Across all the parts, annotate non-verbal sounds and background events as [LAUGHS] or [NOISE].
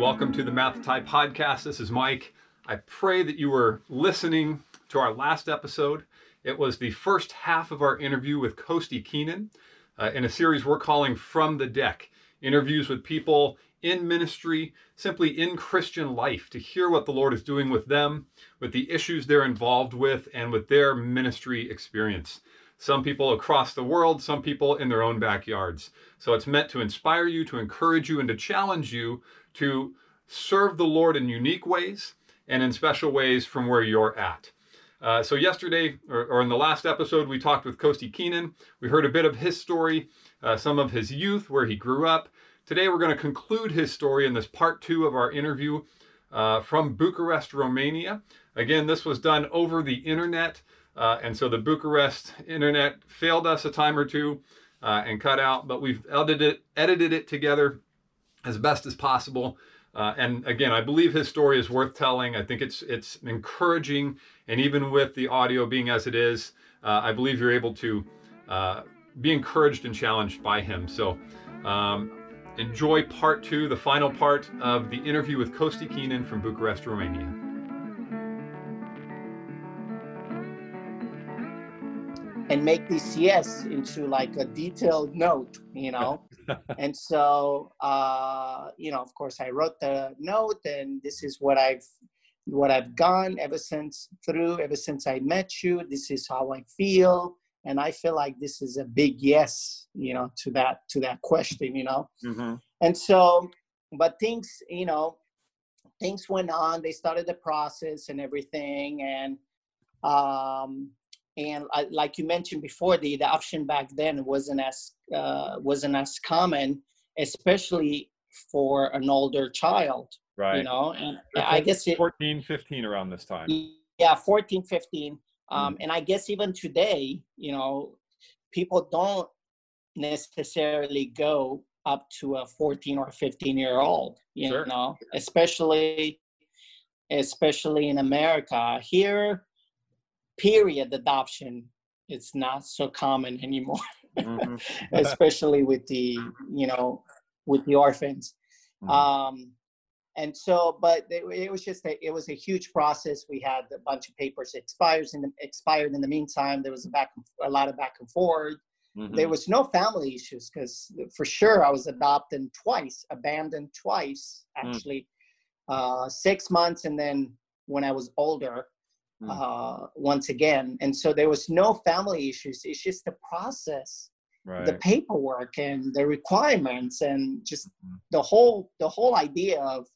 welcome to the Math Tie podcast. This is Mike. I pray that you were listening to our last episode. It was the first half of our interview with Costi Keenan uh, in a series we're calling From the Deck interviews with people in ministry, simply in Christian life, to hear what the Lord is doing with them, with the issues they're involved with, and with their ministry experience. Some people across the world, some people in their own backyards. So it's meant to inspire you, to encourage you, and to challenge you to serve the Lord in unique ways and in special ways from where you're at. Uh, so yesterday, or, or, in the last episode, we talked with Costi Keenan. We heard a bit of his story, uh, some of his youth, where he grew up. Today, we're going to conclude his story in this part two of our interview uh, from Bucharest, Romania. Again, this was done over the internet, uh, and so the Bucharest internet failed us a time or two uh, and cut out, but we've edited edited it together as best as possible. Uh, and again, I believe his story is worth telling. I think it's it's encouraging, and even with the audio being as it is, uh, I believe you're able to uh, be encouraged and challenged by him. So um, enjoy part two, the final part of the interview with Costi Keenan from Bucharest, Romania. And make this yes into like a detailed note, you know. [LAUGHS] and so, uh, you know, of course, I wrote the note, and this is what I've what I've gone ever since through ever since I met you. This is how I feel, and I feel like this is a big yes, you know, to that to that question, you know. Mm-hmm. And so, but things, you know, things went on. They started the process and everything, and um, and I, like you mentioned before, the the option back then wasn't as uh, wasn't as common, especially for an older child. Right. You know, and I guess it, 14, 15 around this time. Yeah, 14, 15. Um, mm. And I guess even today, you know, people don't necessarily go up to a 14 or 15 year old, you sure. know, especially especially in America. Here, period adoption it's not so common anymore mm-hmm. [LAUGHS] especially with the you know with the orphans mm-hmm. um and so but it, it, was just a, it was a huge process we had a bunch of papers expires in the expired in the meantime there was a back a lot of back and forth mm-hmm. there was no family issues because for sure i was adopted twice abandoned twice mm. actually mm. uh six months and then when i was older Uh, once again. And so there was no family issues. It's just the process, right. the paperwork, and the requirements, and just mm-hmm. the whole the whole idea of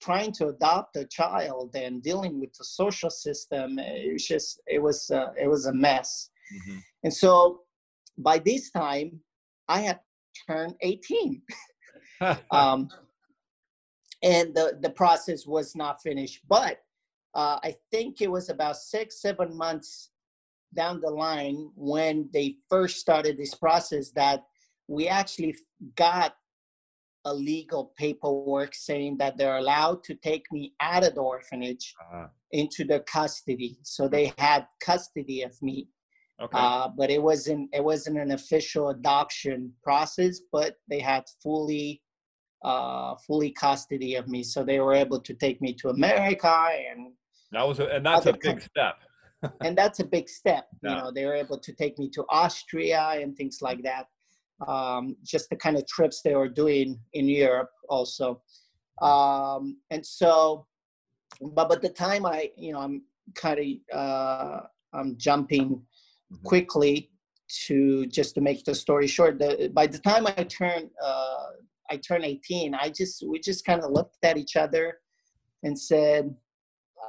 trying to adopt a child and dealing with the social system. It was just it was uh, it was a mess. Mm-hmm. And so by this time, I had turned 18. [LAUGHS] um, and the, the process was not finished. But uh, I think it was about six, seven months down the line when they first started this process that we actually got a legal paperwork saying that they're allowed to take me out of the orphanage uh-huh. into their custody. So they had custody of me. Okay. Uh, but it wasn't it wasn't an official adoption process, but they had fully uh, fully custody of me. So they were able to take me to America and that was a, and that's a big step. [LAUGHS] and that's a big step. Yeah. You know, they were able to take me to Austria and things like that. Um, just the kind of trips they were doing in Europe also. Um, and so, but but the time I, you know, I'm kind of uh, I'm jumping mm-hmm. quickly to just to make the story short. The, by the time I turned uh, I turned 18, I just we just kind of looked at each other and said,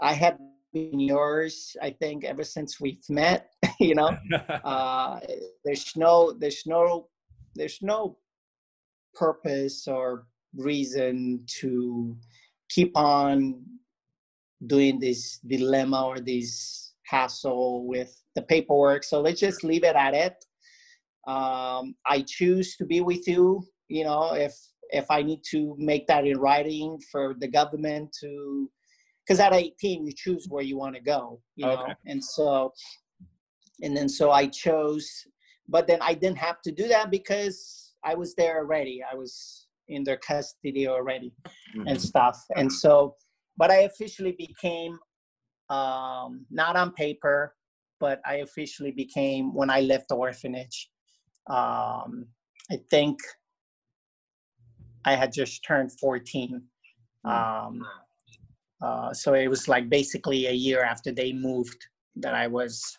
I have been yours, I think, ever since we've met. [LAUGHS] you know, uh, there's no, there's no, there's no purpose or reason to keep on doing this dilemma or this hassle with the paperwork. So let's just leave it at it. Um, I choose to be with you. You know, if if I need to make that in writing for the government to because at 18 you choose where you want to go you know okay. and so and then so i chose but then i didn't have to do that because i was there already i was in their custody already Mhm. and stuff. And so, but I officially became um, not on paper, but I officially became when I left the orphanage. Um, I think I had just turned 14. Um, uh, so it was like basically a year after they moved that I was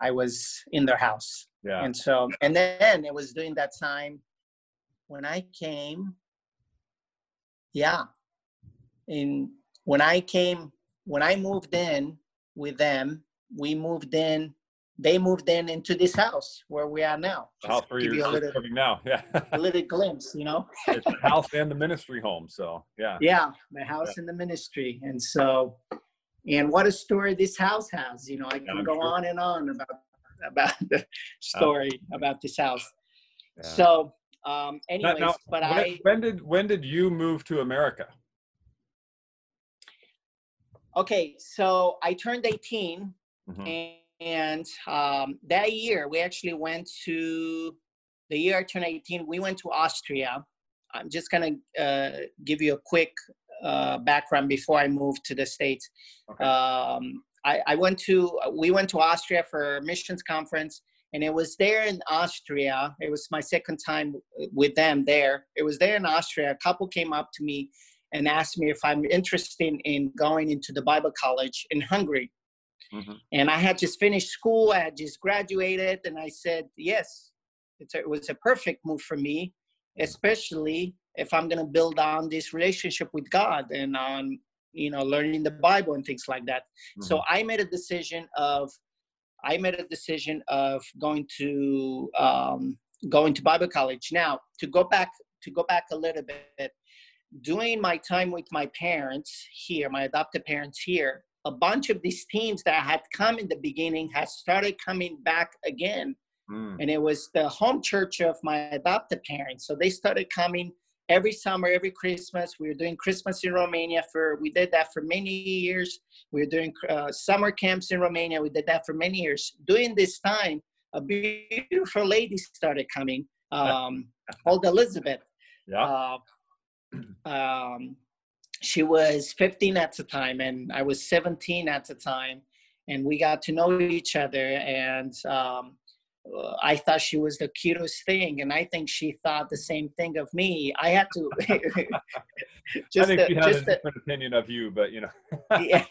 I was in their house. yeah. And so, and then it was during that time when I came. Yeah. In when I came, when I moved in with them, we moved in. They moved in into this house where we are now. The house where you're you a little, living now. [LAUGHS] Yeah. a little glimpse, you know. [LAUGHS] it's the house and the ministry home. So yeah. Yeah, my house and the ministry, and so, and what a story this house has. You know, I can I'm go sure. on and on about about the story about this house. Yeah. So, um, Now- anyways, now, but when, I when did when did you move to America? okay. So I turned 18, Mhm. and, and um, that year we actually went to the year I turned 18. We went to Austria. I'm just gonna uh, give you a quick uh, background before I moved to the states. Okay. Um, I, I went to we went to Austria for a missions conference, and it was there in Austria. It was my second time with them there. It was there in Austria. A couple came up to me and asked me if I'm interested in going into the Bible college in Hungary. Mhm. And I had just finished school. I had just graduated, and I said yes. It's a, it was a perfect move for me, especially if I'm going to build on this relationship with God and on you know learning the Bible and things like that. So Mhm. I made a decision of I made a decision of going to um, going to Bible college. Now to go back to go back a little bit, doing my time with my parents here, my adopted parents here, a bunch of these teams that had come in the beginning had started coming back again Mm. and it was the home church of my adopted parents. So they started coming every summer, every Christmas. We were doing Christmas in Romania for we did that for many years. We were doing uh, summer camps in Romania. We did that for many years. During this time, a beautiful lady started coming [LAUGHS] um, called Elizabeth. Yeah. Uh, um, she was 15 at the time, and I was 17 at the time, and we got to know each other. And um, I thought she was the cutest thing, and I think she thought the same thing of me. I had to [LAUGHS] [LAUGHS] I just think a, she had a just a, different opinion of you, but you know. [LAUGHS] yeah,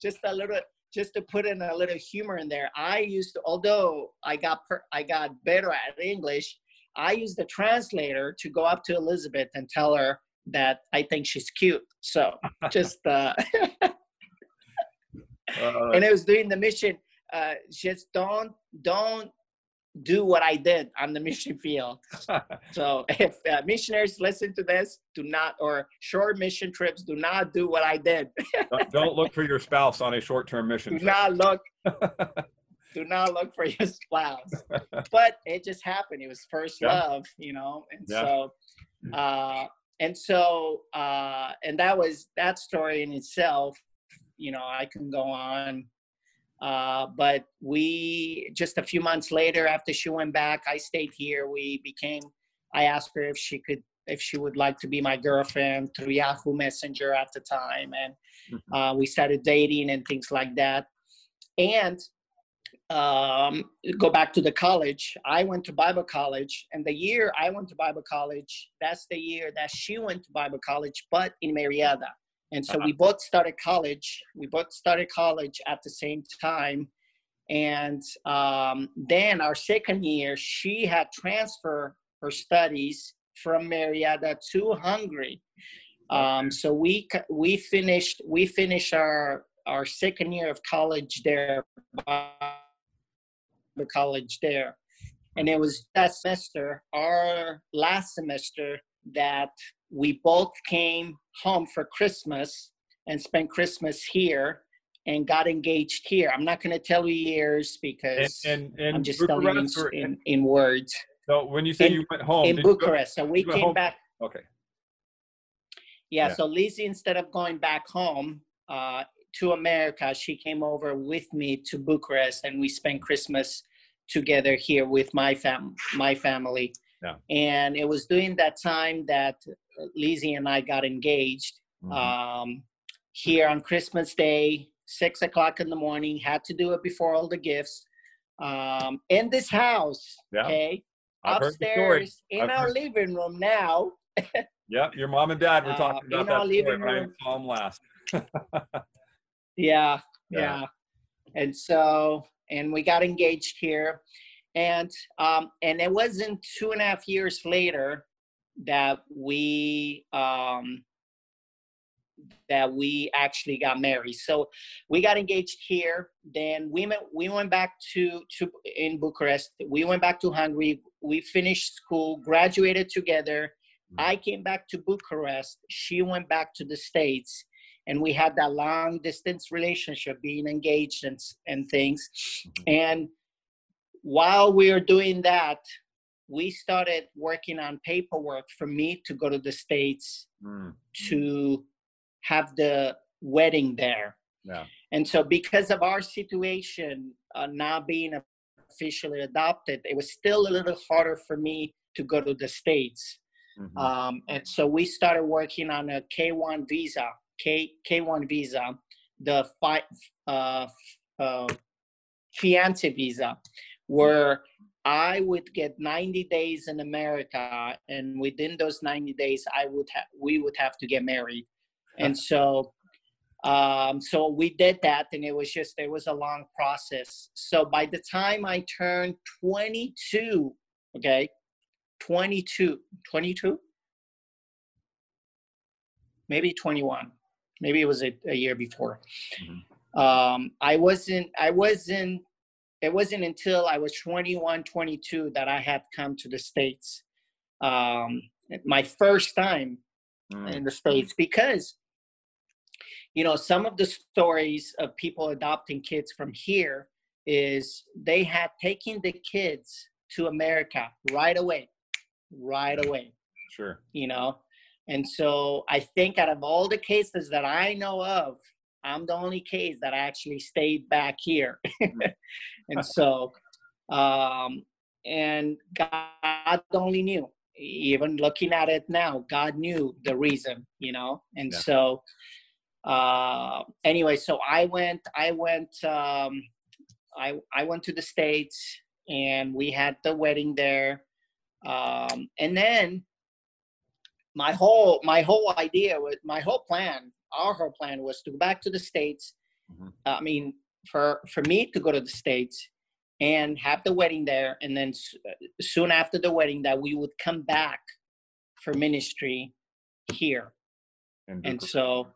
just a little just to put in a little humor in there i used to, although i got per, i got better at english i used the translator to go up to elizabeth and tell her that i think she's cute so [LAUGHS] just uh Uh, and I was doing the mission uh just don't don't do what i did on the [LAUGHS] mission field [LAUGHS] so if uh, missionaries listen to this do not or short mission trips do not do what i did don't- don't look for your spouse on a short-term mission. do trip. not look do not look for your spouse but it just happened it was first Yeah. love you know and Yeah. so uh and so uh and that was that story in itself you know i can go on. Uh but we just a few months later after she went back i stayed here. We became i asked her if she could if she would like to be my girlfriend through yahoo messenger at the time. And Mhm. uh, we started dating and things like that. And um, go back to the college i went to bible college and the year i went to bible college that's the year that she went to bible college but in marietta. And so Uh-huh. we both started college we both started college at the same time. And um, then our second year she had transferred her studies from marietta to hungary. Um, so we we finished we finished our our second year of college there the college there. And it was that semester our last semester that we both came home for christmas and spent christmas here and got engaged here. I'm not going to tell you years because and, and i'm just telling you in, in, in words. So when you say in- you went home, in you go- bucharest. So we came home- back okay. Yeah, Yeah. so Lizzie, instead of going back home uh, to America, she came over with me to Bucharest, and we spent Christmas together here with my fam, my family. Yeah. And it was during that time that Lizzie and I got engaged. Mhm. Um, here on Christmas Day, six o'clock in the morning. Had to do it before all the gifts. Um, in this house, Yeah. okay, I've upstairs in I've our heard- living room now. [LAUGHS] Yep, your mom and dad were Uh, talking about in that our story living when I room. saw them last. [LAUGHS] Yeah, Yeah. yeah. And so, and we got engaged here, and um, and it wasn't two and a half years later that we um, that we actually got married. So we got engaged here. Then we went we went back to to in Bucharest. We went back to Hungary. We finished school, graduated together. Mhm. I came back to Bucharest. She went back to the States and we had that long distance relationship being engaged and and things Mhm. and while we were doing that we started working on paperwork for me to go to the states Mm, to have the wedding there yeah. and so because of our situation uh, not being officially adopted it was still a little harder for me to go to the states Mhm. um, and so we started working on a K1 visa, K K1 visa, the fi- uh, uh, fiance visa, where I would get 90 days in America, and within those 90 days, I would we would have to get married, and so. Um, so we did that, and it was just it was a long process. So by the time I turned 22, okay, 22 22 maybe 21 maybe it was a, a year before. Um i wasn't i wasn't it wasn't until i was 21 22 that i had come to the states um my first time Mm, in the states because you know some of the stories of people adopting kids from here is they had taken the kids to america right away right away. Sure. you know and so i think out of all the cases that i know of i'm the only case that actually stayed back here. [LAUGHS] And so um and god only knew. Even looking at it now god knew the reason you know? And Yeah. so uh anyway so i went i went um i i went to the states and we had the wedding there. Um and then my whole my whole idea was my whole plan our whole plan was to go back to the states Mhm. i mean for for me to go to the states and have the wedding there and then s- soon after the wedding that we would come back for ministry here And so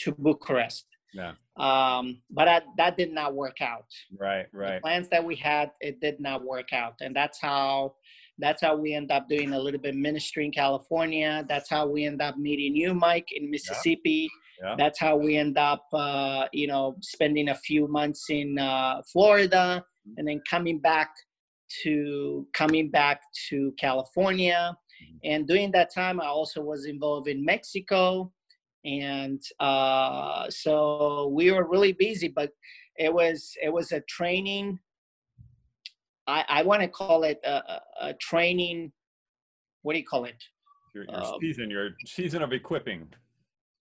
to bucharest yeah. um but that that did not work out Right. the Right. plans that we had it did not work out and that's how that's how we end up doing a little bit ministry in california. That's how we end up meeting you mike in mississippi. Yeah. that's how we end up uh, you know spending a few months in uh, florida and then coming back to coming back to california. Mhm. and during that time i also was involved in mexico. And uh, so we were really busy but it was it was a training i i want to call it a, a, training what do you call it Your, your Um, season, your season of equipping.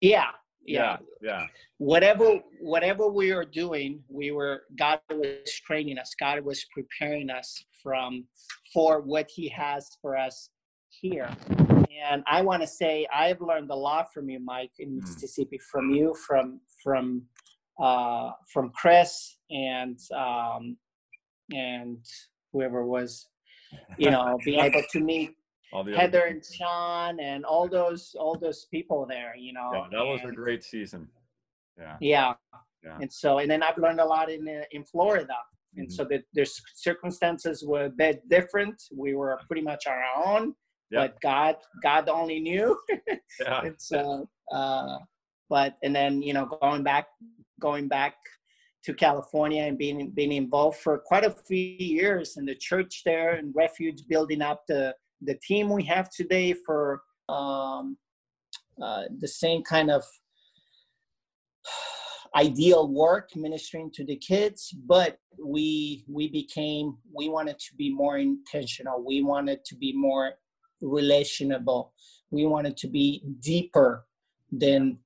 yeah yeah, Yeah. whatever whatever we are doing we were god was training us god was preparing us from for what he has for us here and i want to say i've learned a lot from you mike in Mm. mississippi from you from from uh from chris and um and whoever was [LAUGHS] you know being able to meet All the other heather and sean and all those all those people there you know Yeah, that was a great season. Yeah. yeah. Yeah. And so, and then I've learned a lot in uh, in Florida, and Mhm. so the, the circumstances were a bit different. We were pretty much our own, Yeah. but God, God only knew. Yeah. [LAUGHS] and so, uh, but and then you know, going back, going back to California and being being involved for quite a few years in the church there and Refuge, building up the the team we have today for um, uh, the same kind of [SIGHS] ideal work ministering to the kids but we we became we wanted to be more intentional we wanted to be more relationable. We wanted to be deeper than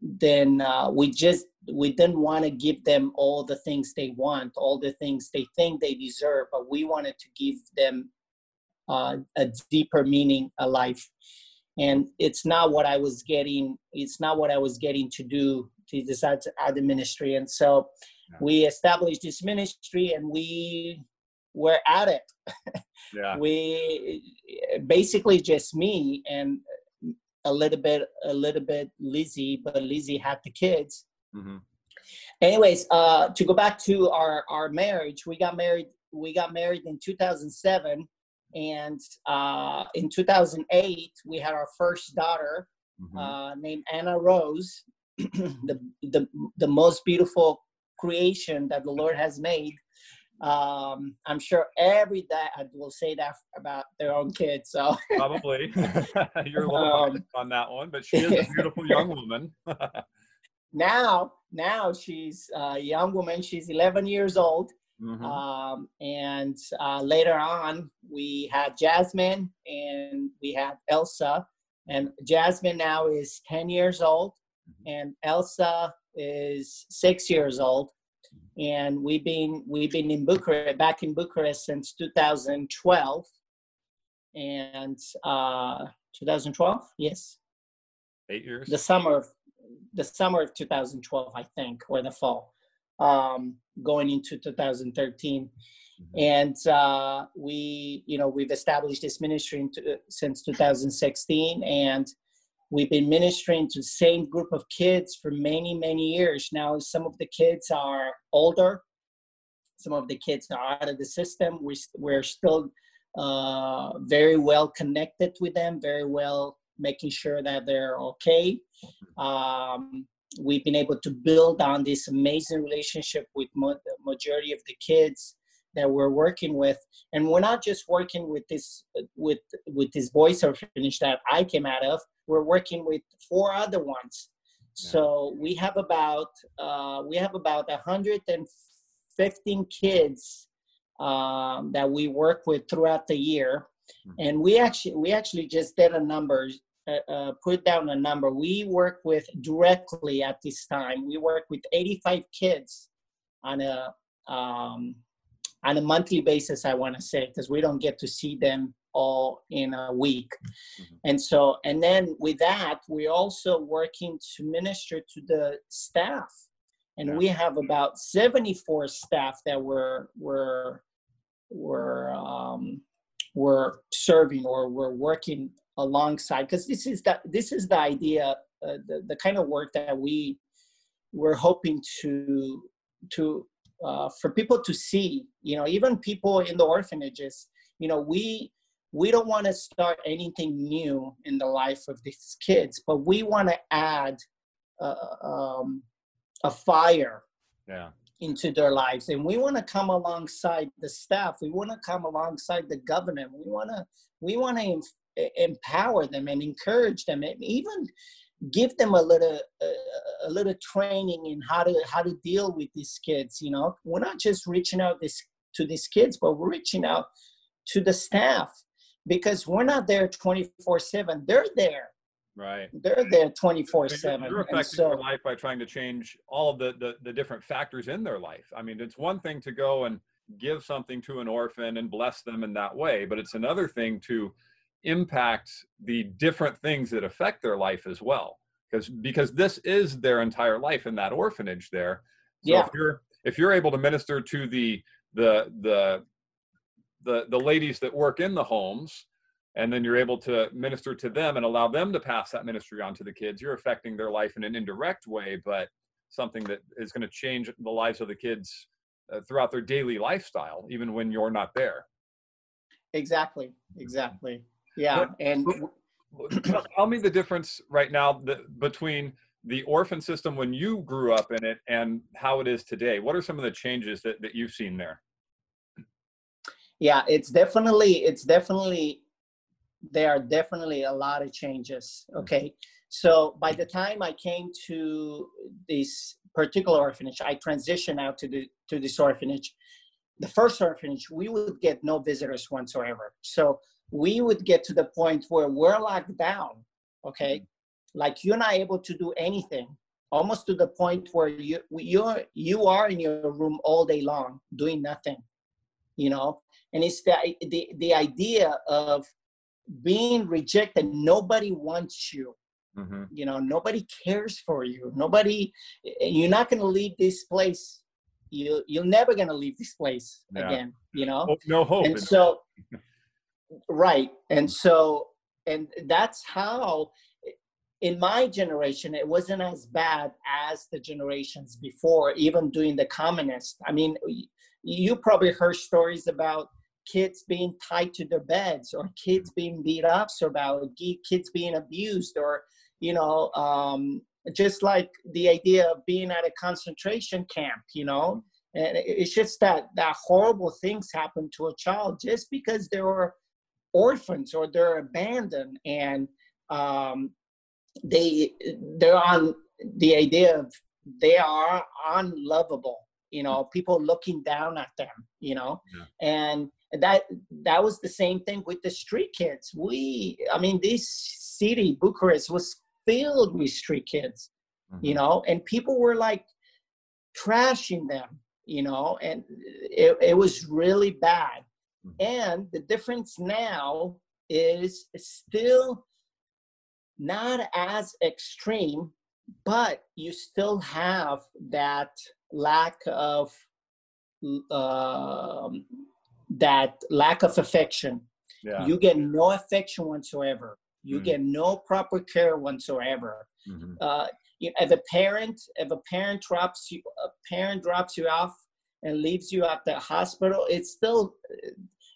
than uh, we just we didn't want to give them all the things they want, all the things they think they deserve, but we wanted to give them uh, a deeper meaning, a life. And it's not what I was getting. It's not what I was getting to do to decide to add the ministry. And so yeah. we established this ministry, and we were at it. yeah. [LAUGHS] We basically just me and a little bit, a little bit Lizzie, but Lizzie had the kids. Mm-hmm. Anyways, uh, to go back to our our marriage, we got married. We got married in 2007, and uh, in 2008 we had our first daughter mm-hmm. uh, named Anna Rose, [CLEARS THROAT] the the the most beautiful creation that the Lord has made um i'm sure every dad will say that about their own kids so probably [LAUGHS] you're a little um, on that one but she is a beautiful [LAUGHS] young woman [LAUGHS] now now she's a young woman. She's 11 years old. Mm-hmm. um and uh, later on we had jasmine and we had elsa. And jasmine now is 10 years old mm-hmm. and elsa is six years old. And we've been we've been in Bucharest back in Bucharest since 2012 and uh 2012 yes. Eight years? The summer of the summer of 2012 I think or the fall um going into 2013 mm-hmm. and uh we you know we've established this ministry into, since 2016 and we've been ministering to the same group of kids for many many years. Now some of the kids are older. Some of the kids are out of the system. We, we're still uh, very well connected with them very well making sure that they're okay. Um, we've been able to build on this amazing relationship with mo- the majority of the kids that we're working with. And we're not just working with this with with this boys orphanage that i came out of. We're working with four other ones. Yeah. so we have about uh, we have about 115 kids um, that we work with throughout the year. Mm-hmm. and we actually we actually just did a number uh, uh, put down a number we work with directly at this time we work with 85 kids on a um, on a monthly basis i want to say because we don't get to see them all in a week mm-hmm. and so and then with that we're also working to minister to the staff and yeah. we have about 74 staff that we're we're we're um, we're serving or we're working alongside because this is that this is the idea uh, the, the kind of work that we we're hoping to to uh, for people to see you know even people in the orphanages you know we we don't want to start anything new in the life of these kids but we want to add uh, um, a fire yeah. into their lives and we want to come alongside the staff we want to come alongside the government we want to we want to empower them and encourage them and even give them a little uh, a little training in how to how to deal with these kids you know? We're not just reaching out this to these kids but we're reaching out to the staff because we're not there 24 7 they're there. Right. They're there 24 7 you're affecting so, their life by trying to change all of the, the the different factors in their life. I mean it's one thing to go and give something to an orphan and bless them in that way but it's another thing to impact the different things that affect their life as well because because this is their entire life in that orphanage there. So yeah. if you're if you're able to minister to the the the the the ladies that work in the homes and then you're able to minister to them and allow them to pass that ministry on to the kids you're affecting their life in an indirect way but something that is going to change the lives of the kids uh, throughout their daily lifestyle even when you're not there. Exactly exactly yeah, and tell me the difference right now between the orphan system when you grew up in it and how it is today. What are some of the changes that, that you've seen there? Yeah, it's definitely it's definitely there are definitely a lot of changes. Mm-hmm. Okay. So by the time I came to this particular orphanage, I transitioned out to the to this orphanage. The first orphanage, we would get no visitors whatsoever. So we would get to the point where we're locked down okay? Like you're not able to do anything almost to the point where you you're you are in your room all day long doing nothing you know? And it's the the, the idea of being rejected. Nobody wants you mm-hmm. you know? Nobody cares for you. Nobody you're not going to leave this place. You you're never going to leave this place yeah. again you know? No hope and so [LAUGHS] right and so and that's how in my generation it wasn't as bad as the generations before even during the communist. I mean you probably heard stories about kids being tied to their beds or kids being beat up so about kids being abused or you know um, just like the idea of being at a concentration camp you know? And it's just that that horrible things happen to a child just because they were orphans or they're abandoned and um, they they're on the idea of they are unlovable you know people looking down at them you know yeah. and that that was the same thing with the street kids we i mean this city bucharest was filled with street kids mm-hmm. you know and people were like trashing them you know and it, it was really bad mm-hmm. And the difference now is still not as extreme, but you still have that lack of uh, that lack of affection. Yeah. You get no affection whatsoever. You mm-hmm. get no proper care whatsoever. Mm-hmm. Uh, you, if a parent, if a parent drops you, a parent drops you off and leaves you at the hospital, it's still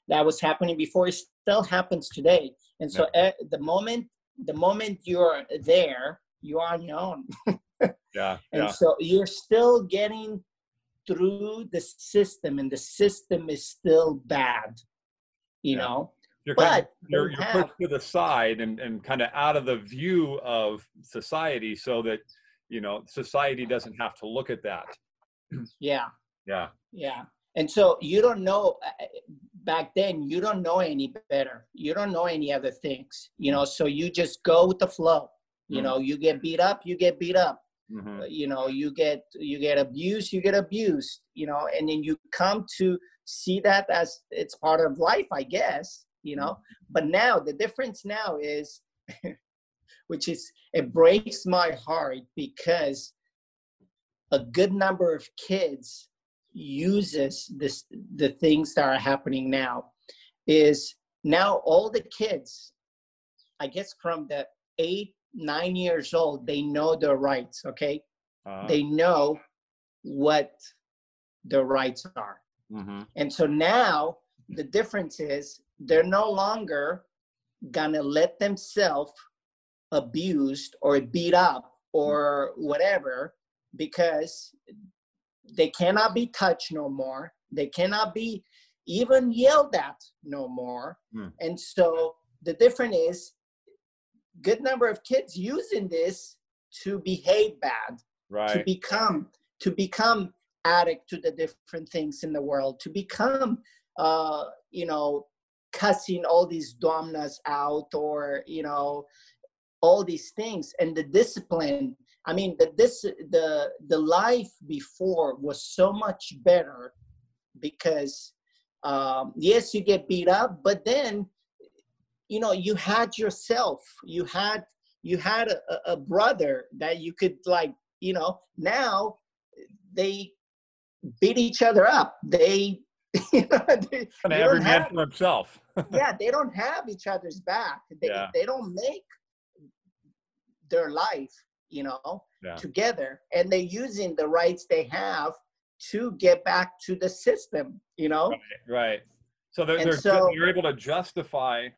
that was happening before. It still happens today. And so, yeah. at the moment the moment you're there, you're on your own. [LAUGHS] yeah. And yeah. so you're still getting through the system, and the system is still bad, you yeah. know. You're, but kind of, you're, you're have, pushed to the side and, and kind of out of the view of society so that, you know, society doesn't have to look at that. [CLEARS THROAT] Yeah. Yeah. Yeah. And so you don't know uh, back then you don't know any better you don't know any other things you know so you just go with the flow you mm know you get beat up you get beat up mm-hmm. Uh, you know you get you get abused you get abused you know and then you come to see that as it's part of life i guess you know mm-hmm. but now the difference now is [LAUGHS] which is it breaks my heart because a good number of kids uses this the things that are happening now is now all the kids i guess from the eight nine years old they know their rights okay uh-huh. they know what their rights are mm-hmm. and so now the difference is they're no longer gonna let themselves abused or beat up or whatever because they cannot be touched no more. They cannot be even yelled at no more. Mm. And so the difference is good number of kids using this to behave bad, right. to become to become addict to the different things in the world, to become uh, you know, cussing all these domnas out or, you know, all these things and the discipline I mean, that this the the life before was so much better because um, yes, you get beat up, but then you know you had yourself. You had you had a, a brother that you could like you know. Now they beat each other up. They [LAUGHS] you know, they, every man for himself. [LAUGHS] yeah, they don't have each other's back. They yeah. they don't make their life you know, yeah. together. And they're using the rights they have to get back to the system, you know? Right. right. So they're, they're, so, you're able to justify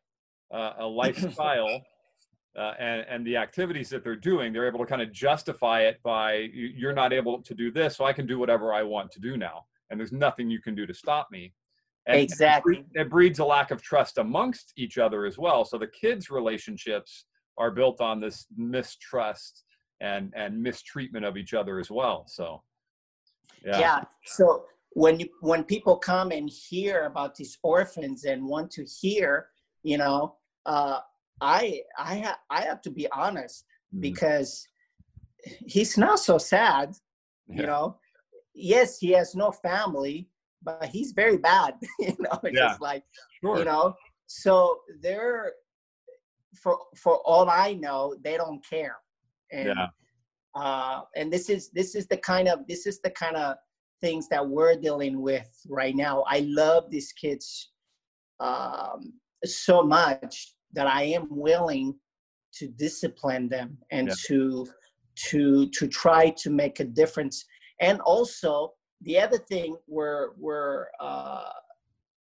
uh, a lifestyle [LAUGHS] uh, and, and the activities that they're doing. They're able to kind of justify it by you're not able to do this, so I can do whatever I want to do now. And there's nothing you can do to stop me. And exactly. It breeds a lack of trust amongst each other as well. So the kids' relationships are built on this mistrust and and mistreatment of each other as well so yeah, yeah. so when you when people come and hear about these orphans and want to hear you know, uh, I I ha- I have to be honest Mm. because he's not so sad. You know, yes, he has no family, but he's very bad. [LAUGHS] you know, it's Yeah. just like Sure. you know. So they're for for all I know, they don't care. And Yeah. uh, and this is this is the kind of this is the kind of things that we're dealing with right now. I love these kids um, so much that I am willing to discipline them and Yeah. to to to try to make a difference. And also the other thing we're we're uh,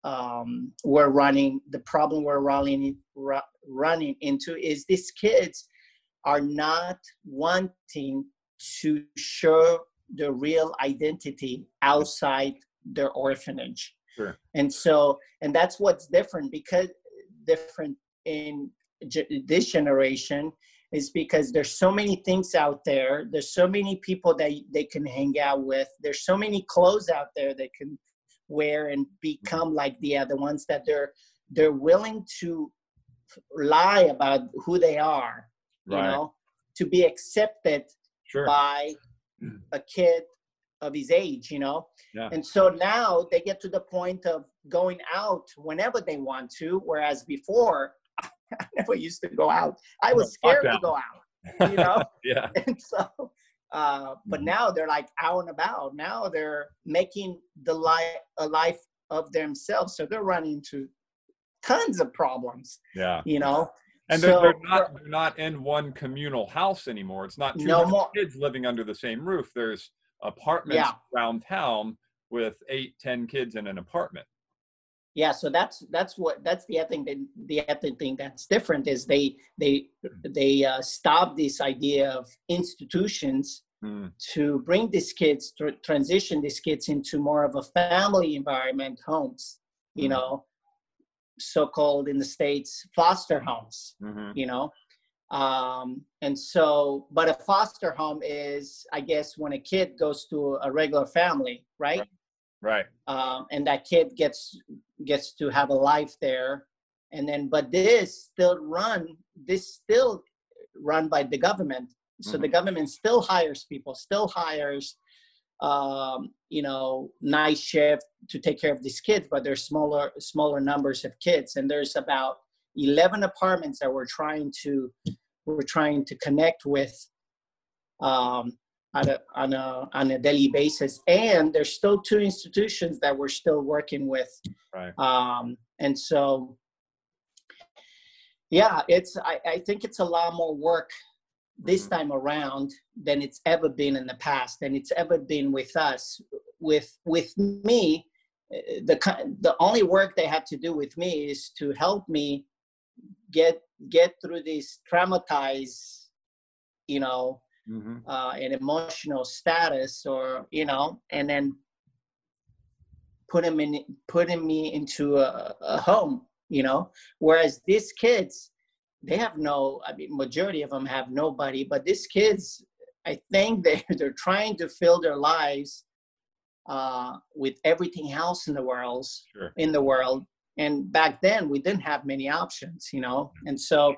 um, we're running the problem we're running ru- running into is these kids are not wanting to show the real identity outside their orphanage Sure. and so and that's what's different because different in this generation is because there's so many things out there there's so many people that they can hang out with there's so many clothes out there they can wear and become like the other ones that they're they're willing to lie about who they are you Right. know to be accepted Sure. by a kid of his age, you know? Yeah. And so now they get to the point of going out whenever they want to, whereas before [LAUGHS] I never used to go out. I was scared to go out, you know? [LAUGHS] yeah. [LAUGHS] and so uh, but Mhm. now they're like out and about. Now they're making the life a life of themselves. So they're running into tons of problems, Yeah. you know. And they're, So, they're not they're not in one communal house anymore. It's not two No kids living under the same roof. There's apartments Yeah. around town with eight, ten kids in an apartment. yeah so that's that's what that's the other thing that the other thing that's different is they they they uh, stop this idea of institutions Mm, to bring these kids to transition these kids into more of a family environment homes you Mhm. know so-called in the states foster homes mhm. you know? Um and so but a foster home is i guess when a kid goes to a regular family right? Right. um, and that kid gets gets to have a life there. And then but this still run this still run by the government. So the government still hires people still hires um, you know night shift to take care of these kids but there's smaller smaller numbers of kids. And there's about 11 apartments that we're trying to we're trying to connect with um, on a, on a on a daily basis. And there's still two institutions that we're still working with. Right. um, and so yeah it's I, I think it's a lot more work this Mhm. time around than it's ever been in the past and it's ever been with us with with me uh, the the only work they have to do with me is to help me get get through this traumatized you know hmm uh, an emotional status or you know and then put him in putting me into a, a home you know whereas these kids they have no i mean majority of them have nobody but these kids i think they [LAUGHS] they're trying to fill their lives uh, with everything else in the world Sure. in the world. And back then we didn't have many options you know? And so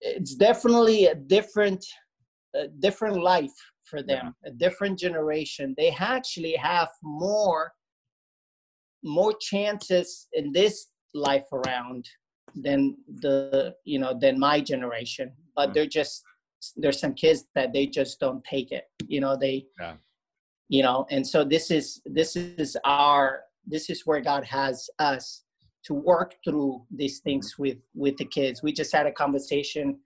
it's definitely a different a different life for them a different generation. They actually have more more chances in this life around than the you know than my generation but Mm. they're just there's some kids that they just don't take it you know they Yeah. you know and so this is this is our this is where god has us to work through these things with with the kids we just had a conversation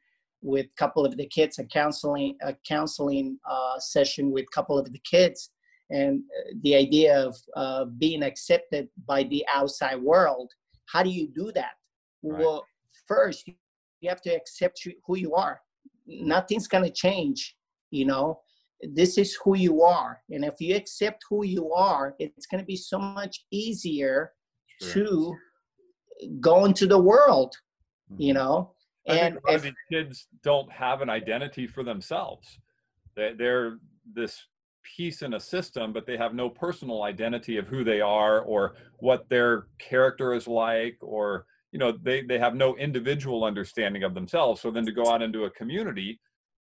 with a couple of the kids a counseling a counseling uh, session with a couple of the kids and uh, the idea of uh, being accepted by the outside world how do you do that Right. well first you have to accept who you are nothing's going to change you know this is who you are and if you accept who you are it's going to be so much easier Sure. to go into the world you Mhm. know I and if kids don't have an identity for themselves. They, they're this piece in a system, but they have no personal identity of who they are or what their character is like or you know they they have no individual understanding of themselves. So then to go out into a community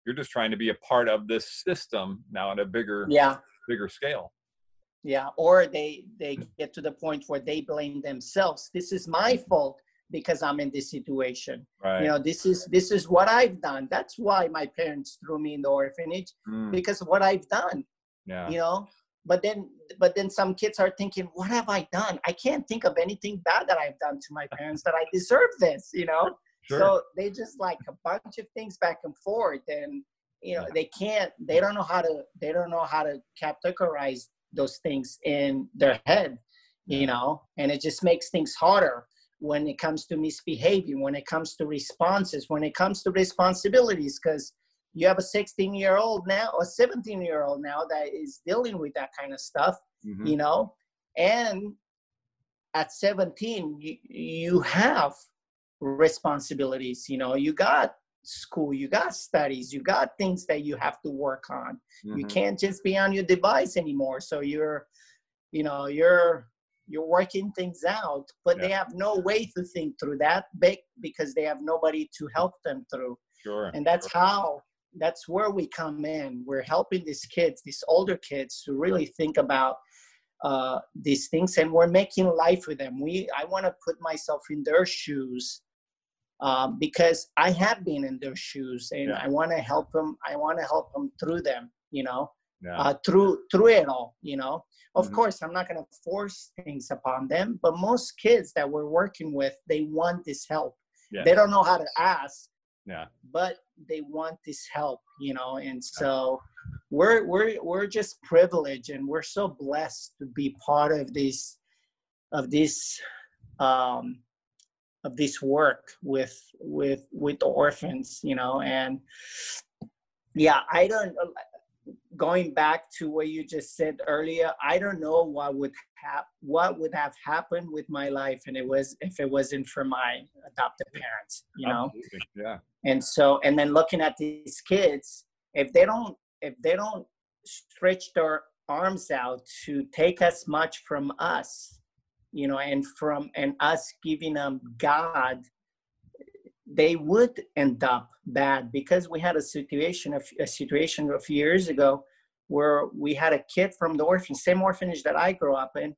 you're just trying to be a part of this system now at a bigger yeah. bigger scale. Yeah or they they get to the point where they blame themselves. This is my fault because i'm in this situation. Right. you know this is this is what i've done. That's why my parents threw me in the orphanage Mm, because of what i've done. Yeah. You know but then but then some kids are thinking what have i done? I can't think of anything bad that i've done to my [LAUGHS] parents that i deserve this you know? Sure. so they just like a bunch of things back and forth and you know Yeah. they can't they don't know how to they don't know how to categorize those things in their head you know? And it just makes things harder when it comes to misbehaving when it comes to responses when it comes to responsibilities because you have a 16 year old now or 17 year old now that is dealing with that kind of stuff Mhm. you know and at 17 you, you have responsibilities you know you got school you got studies you got things that you have to work on you Mhm. can't just be on your device anymore so you're you know you're you're working things out but they have no way to think through that big because they have nobody to help them through sure and that's sure. how that's where we come in. We're helping these kids these older kids to really think about uh, these things and we're making life with them. We i want to put myself in their shoes um, because i have been in their shoes and Yeah. i want to help them i want to help them through them you know yeah. uh, through through it all you know. Of Mhm. course i'm not going to force things upon them but most kids that we're working with they want this help. Yeah. They don't know how to ask yeah. But they want this help you know and so we're we're we're just privileged and we're so blessed to be part of this of this um of this work with with with the orphans you know and yeah i don't going back to what you just said earlier i don't know what would have what would have happened with my life and it was if it wasn't for my adopted parents you know Absolutely. yeah and so and then looking at these kids if they don't if they don't stretch their arms out to take as much from us you know and from and us giving them god they would end up bad because we had a situation of a situation a few years ago where we had a kid from the orphan same orphanage that i grew up in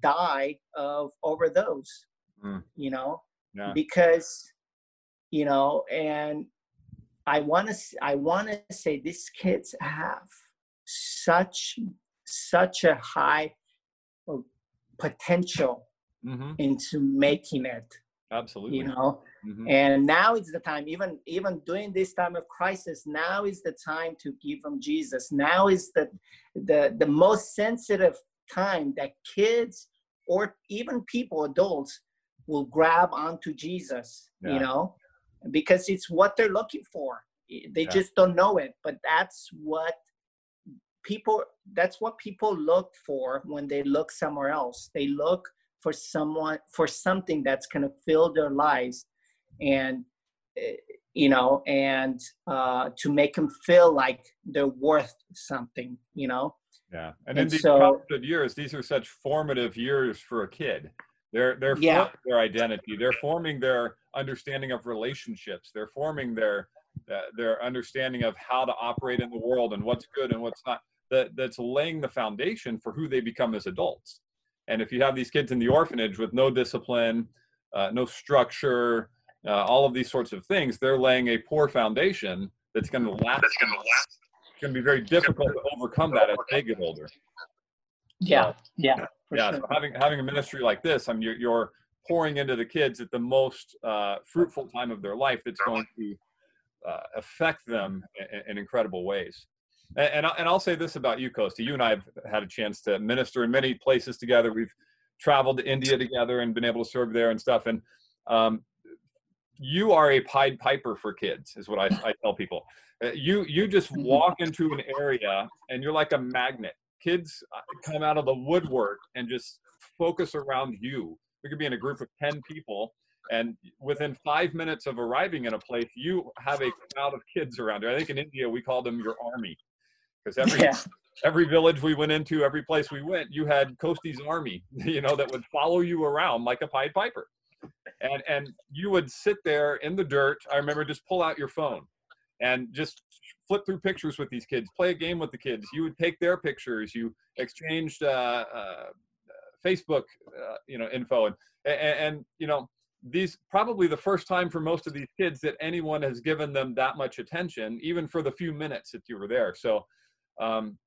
die of overdose Mm. you know yeah. because you know and i want to i want to say these kids have such such a high uh, potential hmm into making it absolutely. you know Mhm. and now is the time even even during this time of crisis now is the time to give them jesus now is the the the most sensitive time that kids or even people adults will grab onto jesus Yeah. you know because it's what they're looking for they Yeah. just don't know it but that's what people that's what people look for when they look somewhere else they look for someone for something that's going to fill their lives and eh, you know and uh to make them feel like they're worth something you know Yeah, and, And in these so- childhood years, these are such formative years for a kid. They're they're Yeah. forming their identity. They're forming their understanding of relationships. They're forming their uh, their understanding of how to operate in the world and what's good and what's not. That that's laying the foundation for who they become as adults. And if you have these kids in the orphanage with no discipline, uh, no structure, uh, all of these sorts of things, they're laying a poor foundation that's going to last. That's going to last. It's going to be very difficult to overcome that as they get older. yeah yeah for yeah, sure. so having having a ministry like this, I mean, you're, you're pouring into the kids at the most uh, fruitful time of their life that's going to uh, affect them in, in incredible ways. And and, I, and I'll say this about you, Costa. You and I have had a chance to minister in many places together. We've traveled to India together and been able to serve there and stuff. And um, you are a Pied Piper for kids, is what I, I tell people. Uh, you you just walk [LAUGHS] into an area and you're like a magnet. Kids uh, come out of the woodwork and just focus around you. We could be in a group of ten people, and within five minutes of arriving in a place, you have a crowd of kids around you. I think in India we call them your army, because every yeah every village we went into, every place we went, you had Kosti's army, [LAUGHS] you know, that would follow you around like a Pied Piper. And and you would sit there in the dirt. I remember just pull out your phone and just flip through pictures with these kids, play a game with the kids. You would take their pictures. You exchanged uh, uh, Facebook, uh, you know, info, and, and and you know these probably the first time for most of these kids that anyone has given them that much attention, even for the few minutes that you were there. So. Um,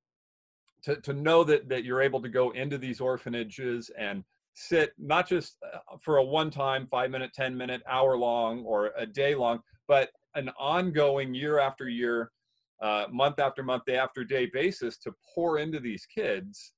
to, to know that, that you're able to go into these orphanages and sit not just uh, for a one time five minute ten minute hour long or a day long but an ongoing year after year uh, month after month day after day basis to pour into these kids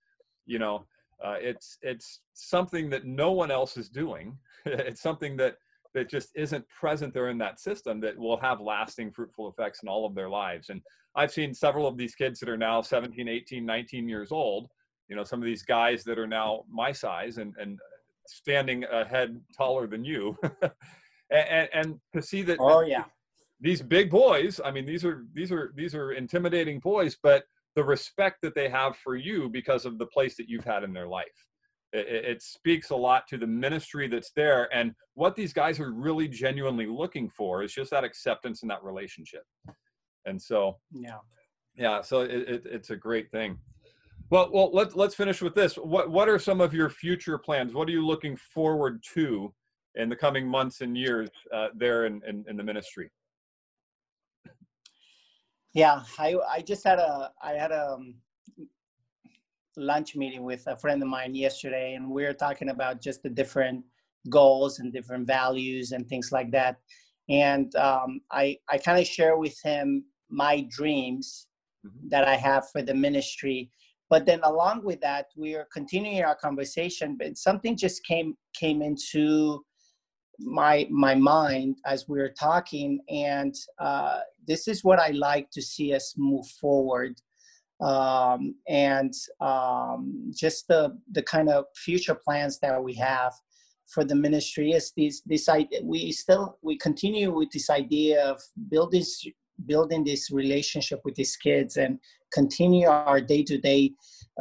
you know uh, it's it's something that no one else is doing. [LAUGHS] It's something that that just isn't present there in that system that will have lasting fruitful effects in all of their lives. And i've seen several of these kids that are now 17 18 19 years old you know some of these guys that are now my size and and standing a head taller than you. [LAUGHS] And, and to see that oh yeah. these big boys i mean these are these are these are intimidating boys but the respect that they have for you because of the place that you've had in their life. It, it, speaks a lot to the ministry that's there and what these guys are really genuinely looking for is just that acceptance and that relationship. And so yeah. Yeah so it, it, it's a great thing well, well, let's let's finish with this. What what are some of your future plans? What are you looking forward to in the coming months and years uh, there in, in, in the ministry? Yeah, I I just had a I had a um, lunch meeting with a friend of mine yesterday, and we were talking about just the different goals and different values and things like that. And um, I I kind of share with him my dreams mm-hmm. that I have for the ministry but then along with that we are continuing our conversation but something just came came into my my mind as we were talking and uh, this is what i like to see us move forward um, and um, just the the kind of future plans that we have for the ministry is this this idea we still we continue with this idea of building building this relationship with these kids and continue our day-to-day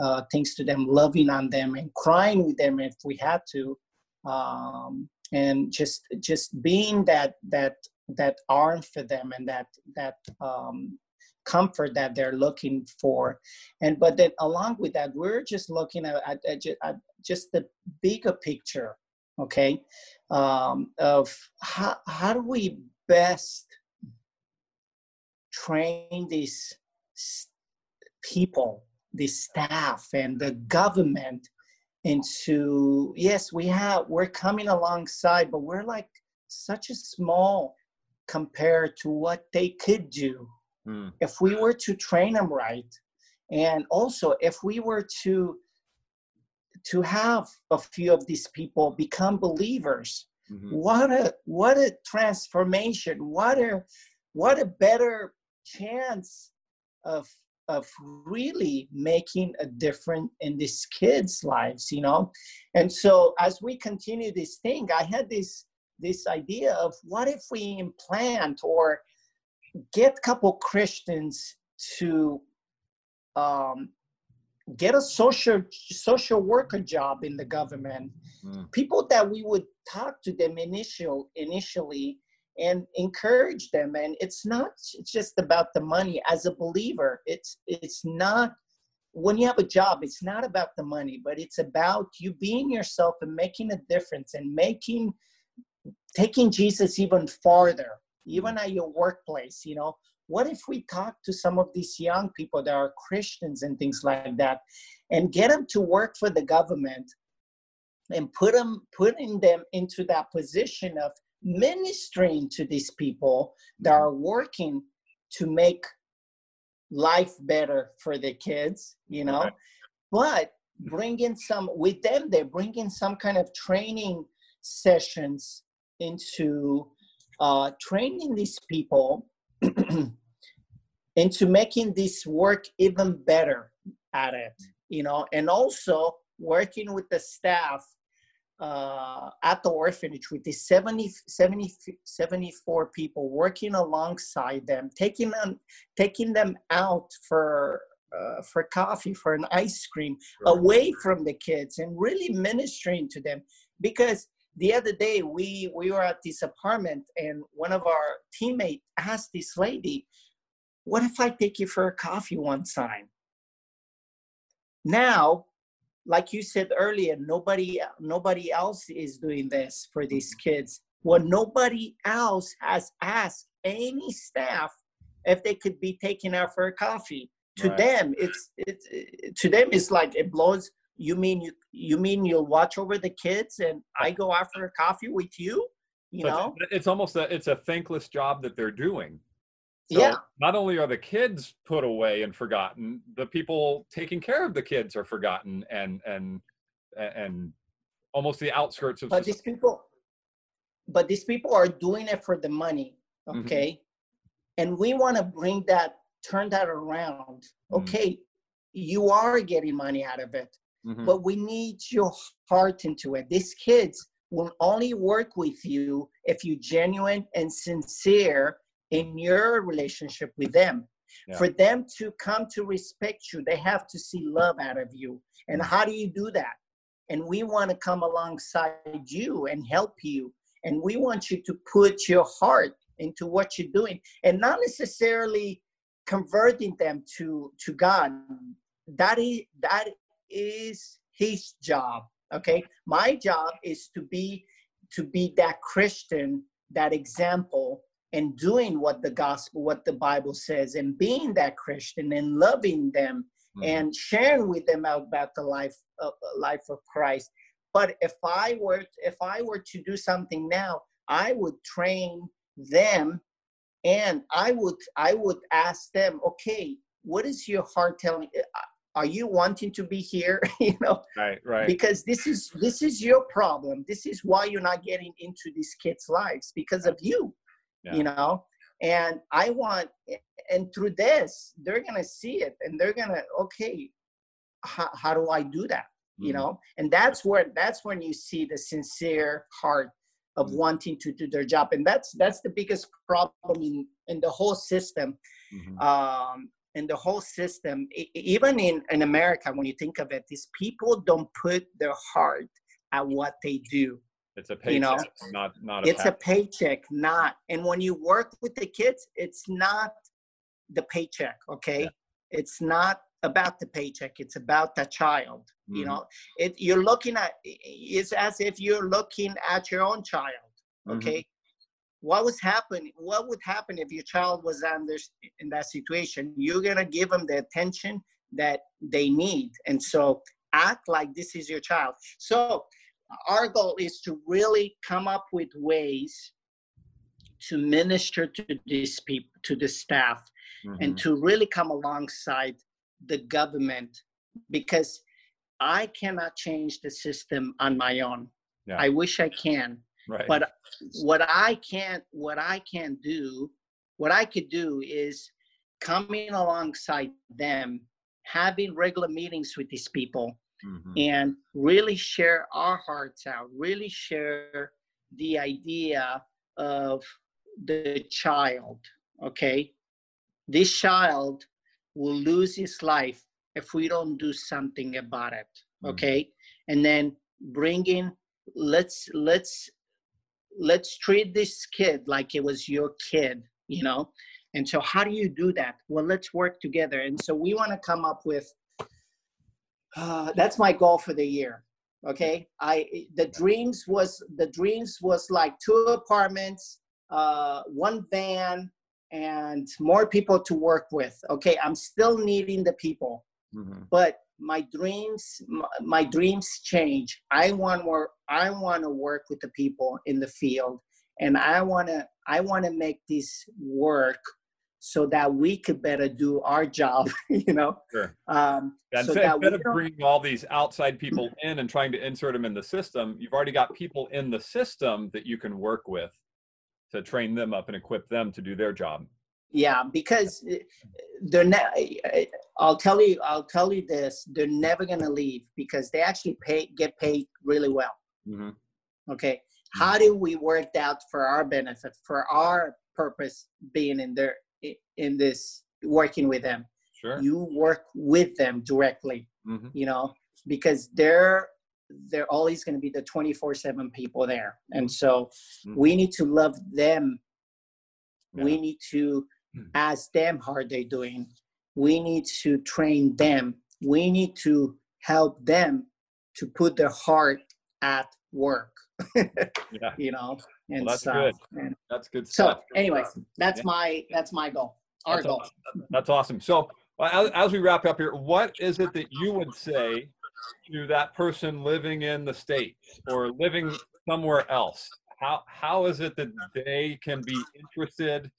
uh, things to them loving on them and crying with them if we had to um, and just just being that that that arm for them and that that um, comfort that they're looking for. And but then along with that we're just looking at, at, at just the bigger picture okay um, of how, how do we best train these people, the staff and the government into yes, we have we're coming alongside, but we're like such a small compared to what they could do mm. if we were to train them right and also if we were to to have a few of these people become believers mm-hmm. what a what a transformation what a what a better chance of of really making a difference in these kids lives you know and so as we continue this thing i had this this idea of what if we implant or get a couple christians to um, get a social social worker job in the government mm. people that we would talk to them initial initially and encourage them. And it's not it's just about the money. As a believer it's it's not when you have a job it's not about the money but it's about you being yourself and making a difference and making taking jesus even farther even at your workplace you know. What if we talk to some of these young people that are christians and things like that and get them to work for the government and put them putting them into that position of ministering to these people that mm-hmm. are working to make life better for the kids, you know, but bringing some with them, they're bringing some kind of training sessions into uh, training these people [CLEARS THROAT] into making this work even better at it, you know, and also working with the staff uh, at the orphanage with the 70, 70, 74 people working alongside them, taking them, taking them out for uh, for coffee, for an ice cream, right. away from the kids, and really ministering to them because the other day we we were at this apartment and one of our teammates asked this lady what if i take you for a coffee one time now like you said earlier nobody nobody else is doing this for these mm-hmm. kids. Well nobody else has asked any staff if they could be taken out for a coffee. To Right. them it's it's it, to them it's like it blows you mean you you mean you'll watch over the kids and i go out for a coffee with you? You But know? it's almost a it's a thankless job that they're doing. So Yeah. Not only are the kids put away and forgotten, the people taking care of the kids are forgotten and and and almost the outskirts of but society. these people but these people are doing it for the money Mhm. okay and we want to bring that turn that around Mhm. okay you are getting money out of it Mhm. but we need your heart into it these kids will only work with you if you're genuine and sincere in your relationship with them. Yeah. for them to come to respect you they have to see love out of you. And mm. how do you do that? And we want to come alongside you and help you. And we want you to put your heart into what you're doing and not necessarily converting them to to god. That is that is his job okay? My job is to be to be that christian that example and doing what the gospel what the bible says and being that christian and loving them Mhm. and sharing with them about the life of life of Christ. But if I were if I were to do something now, I would train them and I would I would ask them, okay, what is your heart telling? Are you wanting to be here? [LAUGHS] you know, right, right. because this is this is your problem. This is why you're not getting into these kids' lives because of you. Yeah. You know, and I want and through this they're gonna see it and they're gonna okay how, how do i do that you Mhm. know and that's where that's when you see the sincere heart of Mhm. wanting to do their job and that's that's the biggest problem in in the whole system Mhm. um in the whole system even in in america when you think of it these people don't put their heart at what they do It's a paycheck, you know, not not a it's a paycheck not and when you work with the kids it's not the paycheck okay Yeah. it's not about the paycheck it's about the child you Mhm. know it you're looking at it's as if you're looking at your own child Mhm. okay what was happening what would happen if your child was under in that situation you're going to give them the attention that they need and so act like this is your child so our goal is to really come up with ways to minister to these people to the staff and Mhm. to really come alongside the government because I cannot change the system on my own. Yeah. I wish I can, right. but what I can't what I can do, what I could do is coming alongside them, having regular meetings with these people Mhm. and really share our hearts out, really share the idea of the child, okay? This child will lose his life if we don't do something about it, Mhm. okay? And then bring in let's let's let's treat this kid like it was your kid, you know? And so how do you do that? Well, let's work together. And so we want to come up with uh, that's my goal for the year okay? I the dreams was the dreams was like two apartments uh one van and more people to work with okay? I'm still needing the people. Mhm. but my dreams my, my dreams change. I want more i want to work with the people in the field and i want to i want to make this work so that we could better do our job [LAUGHS] you know Sure. um And so that we instead of bringing all these outside people in and trying to insert them in the system, you've already got people in the system that you can work with to train them up and equip them to do their job. yeah because uh, they're not i'll tell you i'll tell you this they're never going to leave because they actually pay get paid really well Mhm. okay how do we work out for our benefit for our purpose being in there in this working with them Sure. you work with them directly Mhm. you know because they're they're always going to be the 24 7 people there and so Mhm. we need to love them we need to Mhm. ask them how are they're doing we need to train them we need to help them to put their heart at work Yeah, [LAUGHS] you know and that's stuff. good. And that's good Stuff. so anyways that's Yeah. my that's my goal our That's goal awesome. That's awesome. So, as, as we wrap up here, what is it that you would say to that person living in the states or living somewhere else? How how is it that they can be interested,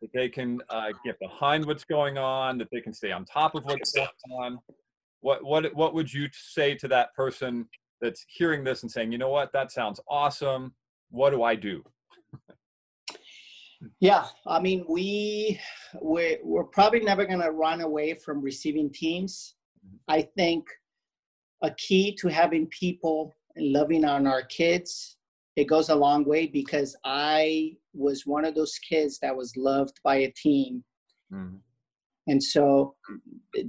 that they can uh, get behind what's going on, that they can stay on top of what's going on? What what what would you say to that person that's hearing this and saying, you know what, that sounds awesome. What do I do? Yeah, I mean, we we're, we're probably never going to run away from receiving teams. I think a key to having people and loving on our kids it goes a long way because I was one of those kids that was loved by a team, and so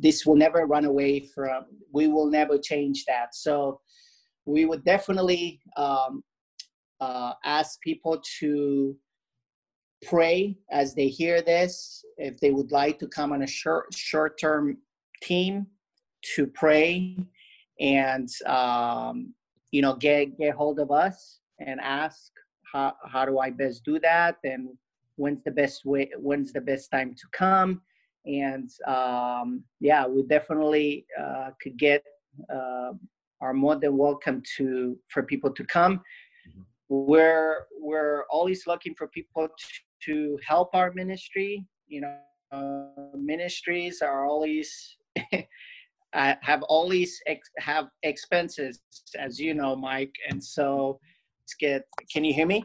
this will never run away from. We will never change that. So we would definitely um, uh, ask people to pray as they hear this if they would like to come on a short short term team to pray and um, you know get get hold of us and ask how how do I best do that? And when's the best way when's the best time to come? And um, yeah we definitely uh, could get uh, are more than welcome to for people to come. We're we're always looking for people to, help our ministry you know uh, ministries are always [LAUGHS] uh, have always ex- have expenses as you know mike and so let's get can you hear me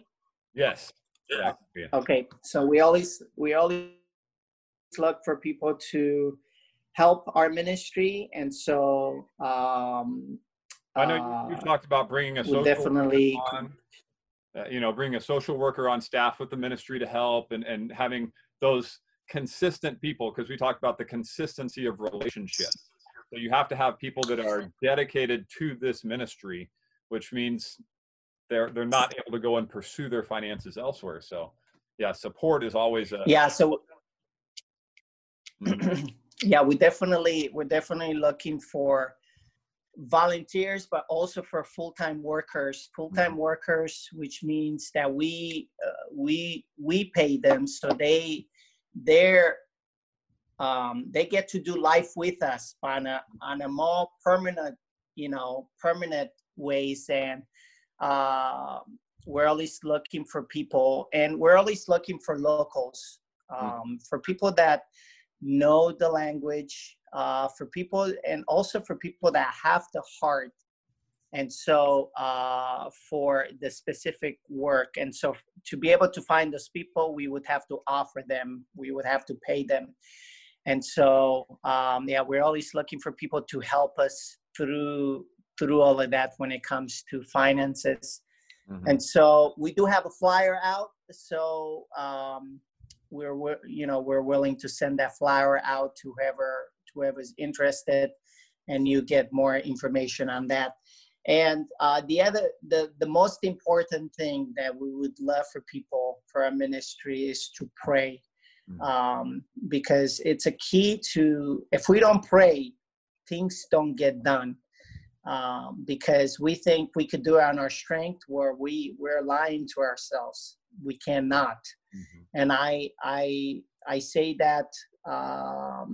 Yes. Yeah. yeah. okay so we always we always look for people to help our ministry and so um I know you, you uh, talked about bringing a social definitely on, uh, you know, bringing a social worker on staff with the ministry to help and, and having those consistent people, because we talked about the consistency of relationships. So you have to have people that are dedicated to this ministry, which means they're they're not able to go and pursue their finances elsewhere. So yeah, support is always a yeah so Mhm. [CLEARS THROAT] yeah we definitely we're definitely looking for volunteers but also for full-time workers. Full-time workers which means that we uh, we we pay them so they they're um, they get to do life with us on a on a more permanent you know permanent ways. And uh, we're always looking for people and we're always looking for locals um, for people that know the language uh, for people and also for people that have the heart. And so uh, for the specific work. And so to be able to find those people we would have to offer them. We would have to pay them. And so um, yeah we're always looking for people to help us through through all of that when it comes to finances. Mhm. and so we do have a flyer out. So um, we're, we're you know we're willing to send that flyer out to whoever whoever's interested and you get more information on that. And uh, the other the the most important thing that we would love for people for our ministry is to pray. Mhm. um, because it's a key to if we don't pray things don't get done. Um, because we think we could do it on our strength where we we're lying to ourselves. We cannot. Mhm. and i i i say that um,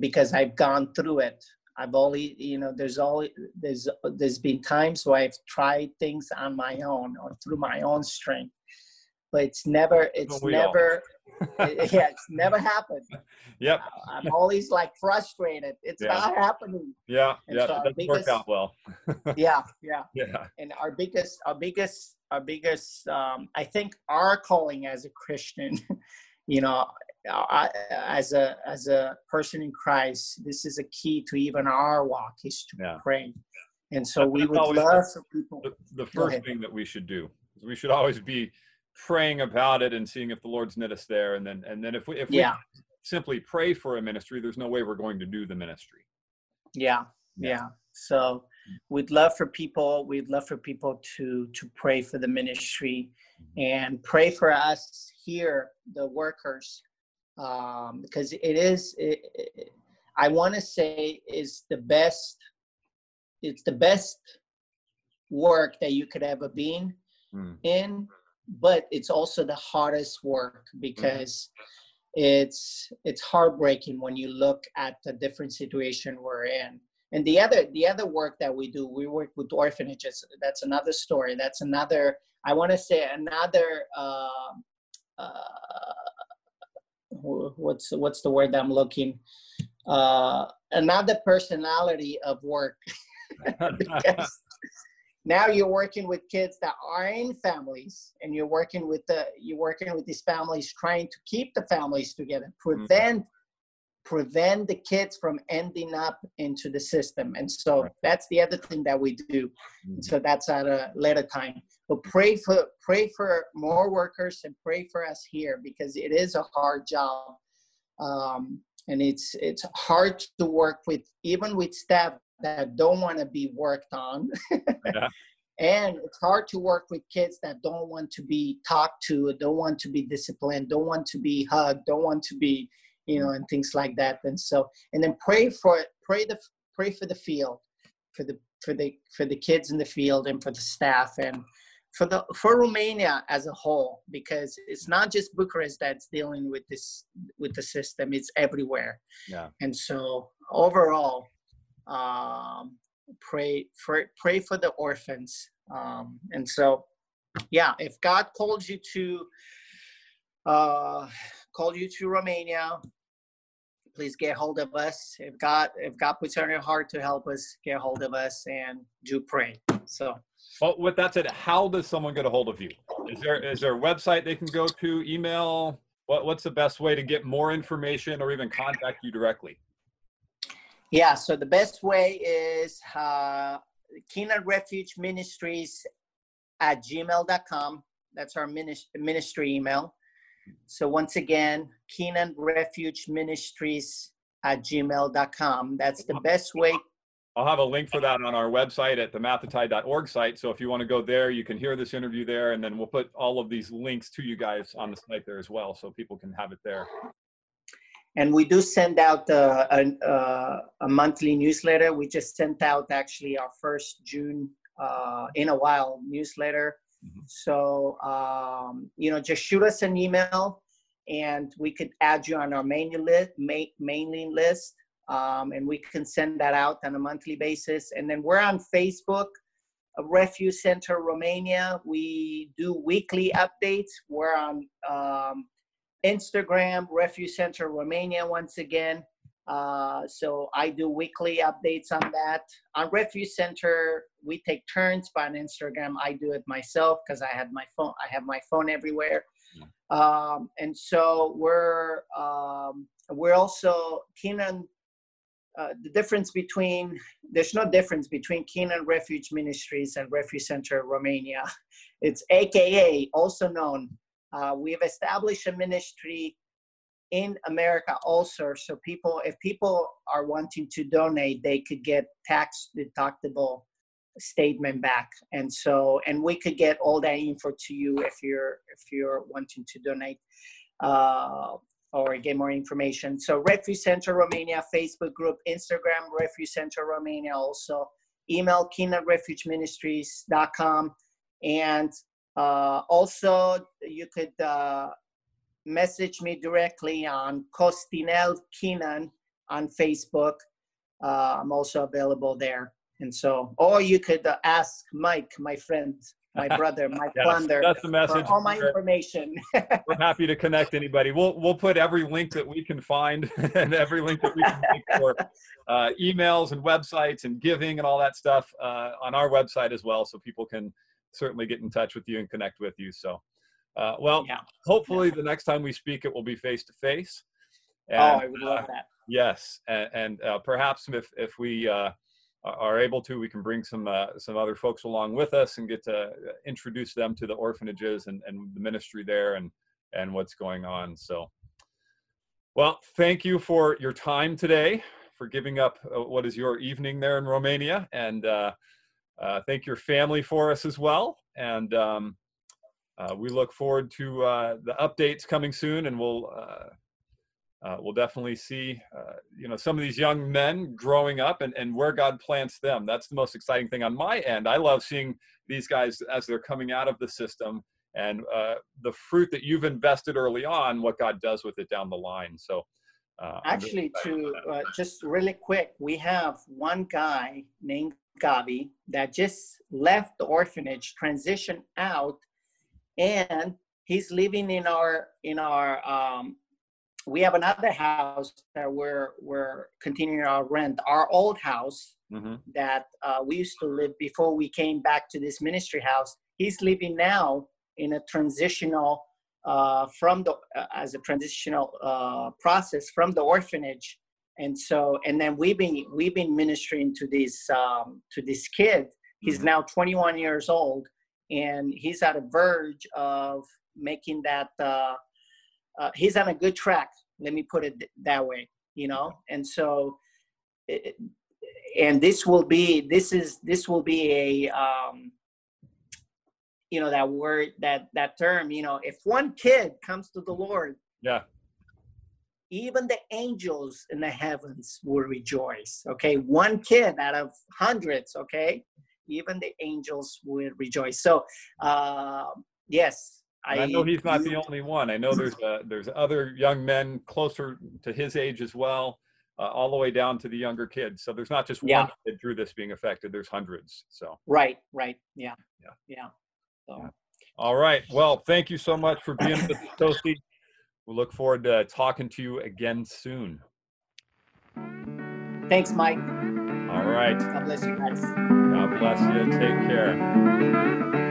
because i've gone through it i've always you know there's always there's there's been times where i've tried things on my own or through my own strength but it's never it's we never [LAUGHS] yeah it's never happened Yep. i'm always like frustrated it's Yeah. not happening Yeah. And Yeah. so It doesn't work out well. [LAUGHS] yeah yeah Yeah. and our biggest our biggest our biggest um, i think our calling as a christian [LAUGHS] you know I, as a as a person in christ this is a key to even our walk is to Yeah. pray and so we would love for people the, the first thing that we should do is we should always be praying about it and seeing if the lord's knit us there and then and then if we if Yeah. we simply pray for a ministry there's no way we're going to do the ministry yeah yeah. So we'd love for people. We'd love for people to to pray for the ministry mm-hmm. and pray for us here, the workers, um, because it is. It, it, I want to say is the best. It's the best work that you could ever been mm. in, but it's also the hardest work because. Mm it's it's heartbreaking when you look at the different situation we're in and the other the other work that we do we work with orphanages that's another story that's another i want to say another uh, uh, what's what's the word i'm looking uh, another personality of work [LAUGHS] now you're working with kids that are in families and you're working with the you're working with these families trying to keep the families together prevent mm-hmm. Prevent the kids from ending up into the system and so right. that's the other thing that we do mm-hmm. so that's at a later time but pray for pray for more workers and pray for us here because it is a hard job um, and it's it's hard to work with even with staff that don't want to be worked on. [LAUGHS] yeah. And it's hard to work with kids that don't want to be talked to, don't want to be disciplined, don't want to be hugged, don't want to be, you know, and things like that. And so, and then pray for it, pray the pray for the field, for the for the for the kids in the field and for the staff and for the for Romania as a whole, because it's not just Bucharest that's dealing with this with the system; it's everywhere. Yeah. And so overall, um, pray for pray for the orphans um, and so yeah if god called you to uh, [SIGHS] called you to romania. Please get hold of us. If god if god puts on your heart to help us get hold of us and do pray. So well with that said how does someone get a hold of you? Is there is there a website they can go to email? What, what's the best way to get more information or even contact you directly? Yeah, so the best way is uh, Keenan Refuge Ministries at gmail.com. That's our ministry email. So once again, Keenan Refuge Ministries at gmail.com. That's the best way. I'll have a link for that on our website at the matthetide.org site. So if you want to go there, you can hear this interview there, and then we'll put all of these links to you guys on the site there as well, so people can have it there and we do send out a, a, a, monthly newsletter. We just sent out actually our first June uh, in a while newsletter. Mm-hmm. So um, you know, just shoot us an email, and we could add you on our mailing list, ma- mailing list, um, and we can send that out on a monthly basis. And then we're on Facebook. Refuge Center Romania. We do weekly updates. We're on um, Instagram, Refuge Center Romania, once again. Uh, so I do weekly updates on that. On Refuge Center, we take turns, but on Instagram, I do it myself because I have my phone. I have my phone everywhere, um, and so we're um, we're also Keenan. Uh, the difference between there's no difference between Keenan Refuge Ministries and Refuge Center Romania. [LAUGHS] It's AKA, also known uh, we have established a ministry in America also. So people, if people are wanting to donate, they could get tax deductible statement back. And so, and we could get all that info to you if you're if you're wanting to donate uh, or get more information. So Refuge Center Romania Facebook group, Instagram Refuge Center Romania also. Email keenanrefugeministries.com and uh, also, you could uh, message me directly on Costinel Keenan on Facebook. Uh, I'm also available there. And so, or you could uh, ask Mike, my friend, my [LAUGHS] brother, Mike yes, Plunder, that's the message. all my information. [LAUGHS] we're happy to connect anybody. We'll we'll put every link that we can find [LAUGHS] and every link that we can make for uh, emails and websites and giving and all that stuff uh, on our website as well, so people can certainly get in touch with you and connect with you. So, uh, well, yeah. hopefully yeah. the next time we speak, it will be face to face. Oh, I would love uh, that. Yes, and, and uh, perhaps if if we uh, are able to, we can bring some uh, some other folks along with us and get to introduce them to the orphanages and, and the ministry there and and what's going on. So, well, thank you for your time today for giving up uh, what is your evening there in Romania, and uh, uh, thank your family for us as well. And um, uh, we look forward to uh, the updates coming soon, and we'll uh, we'll definitely see you know some of these young men growing up and, and where God plants them. That's the most exciting thing on my end. I love seeing these guys as they're coming out of the system and the fruit that you've invested early on, what God does with it down the line. So. Uh, Actually, to uh, just really quick, we have one guy named Gavi that just left the orphanage, transitioned out, and he's living in our in our. Um, we have another house that we're we're continuing our rent. Our old house mm-hmm. that uh, we used to live before we came back to this ministry house. He's living now in a transitional uh, from the uh, as a transitional uh, process from the orphanage and so and then we've been we've been ministering to this um, to this kid he's mm-hmm. now 21 years old and he's at a verge of making that uh, uh, he's on a good track let me put it th- that way you know? And so it, and this will be this is this will be a um, you know that word that that term you know if one kid comes to the lord yeah. even the angels in the heavens will rejoice okay? One kid out of hundreds okay even the angels will rejoice so uh, yes I, I, know he's not you, the only one i know there's uh, there's other young men closer to his age as well uh, all the way down to the younger kids so there's not just one kid through this being affected there's hundreds so right right yeah yeah yeah so. All right. Well, thank you so much for being with us, Kosti. We look forward to talking to you again soon. Thanks, Mike. All right. God bless you guys. God bless you. Take care.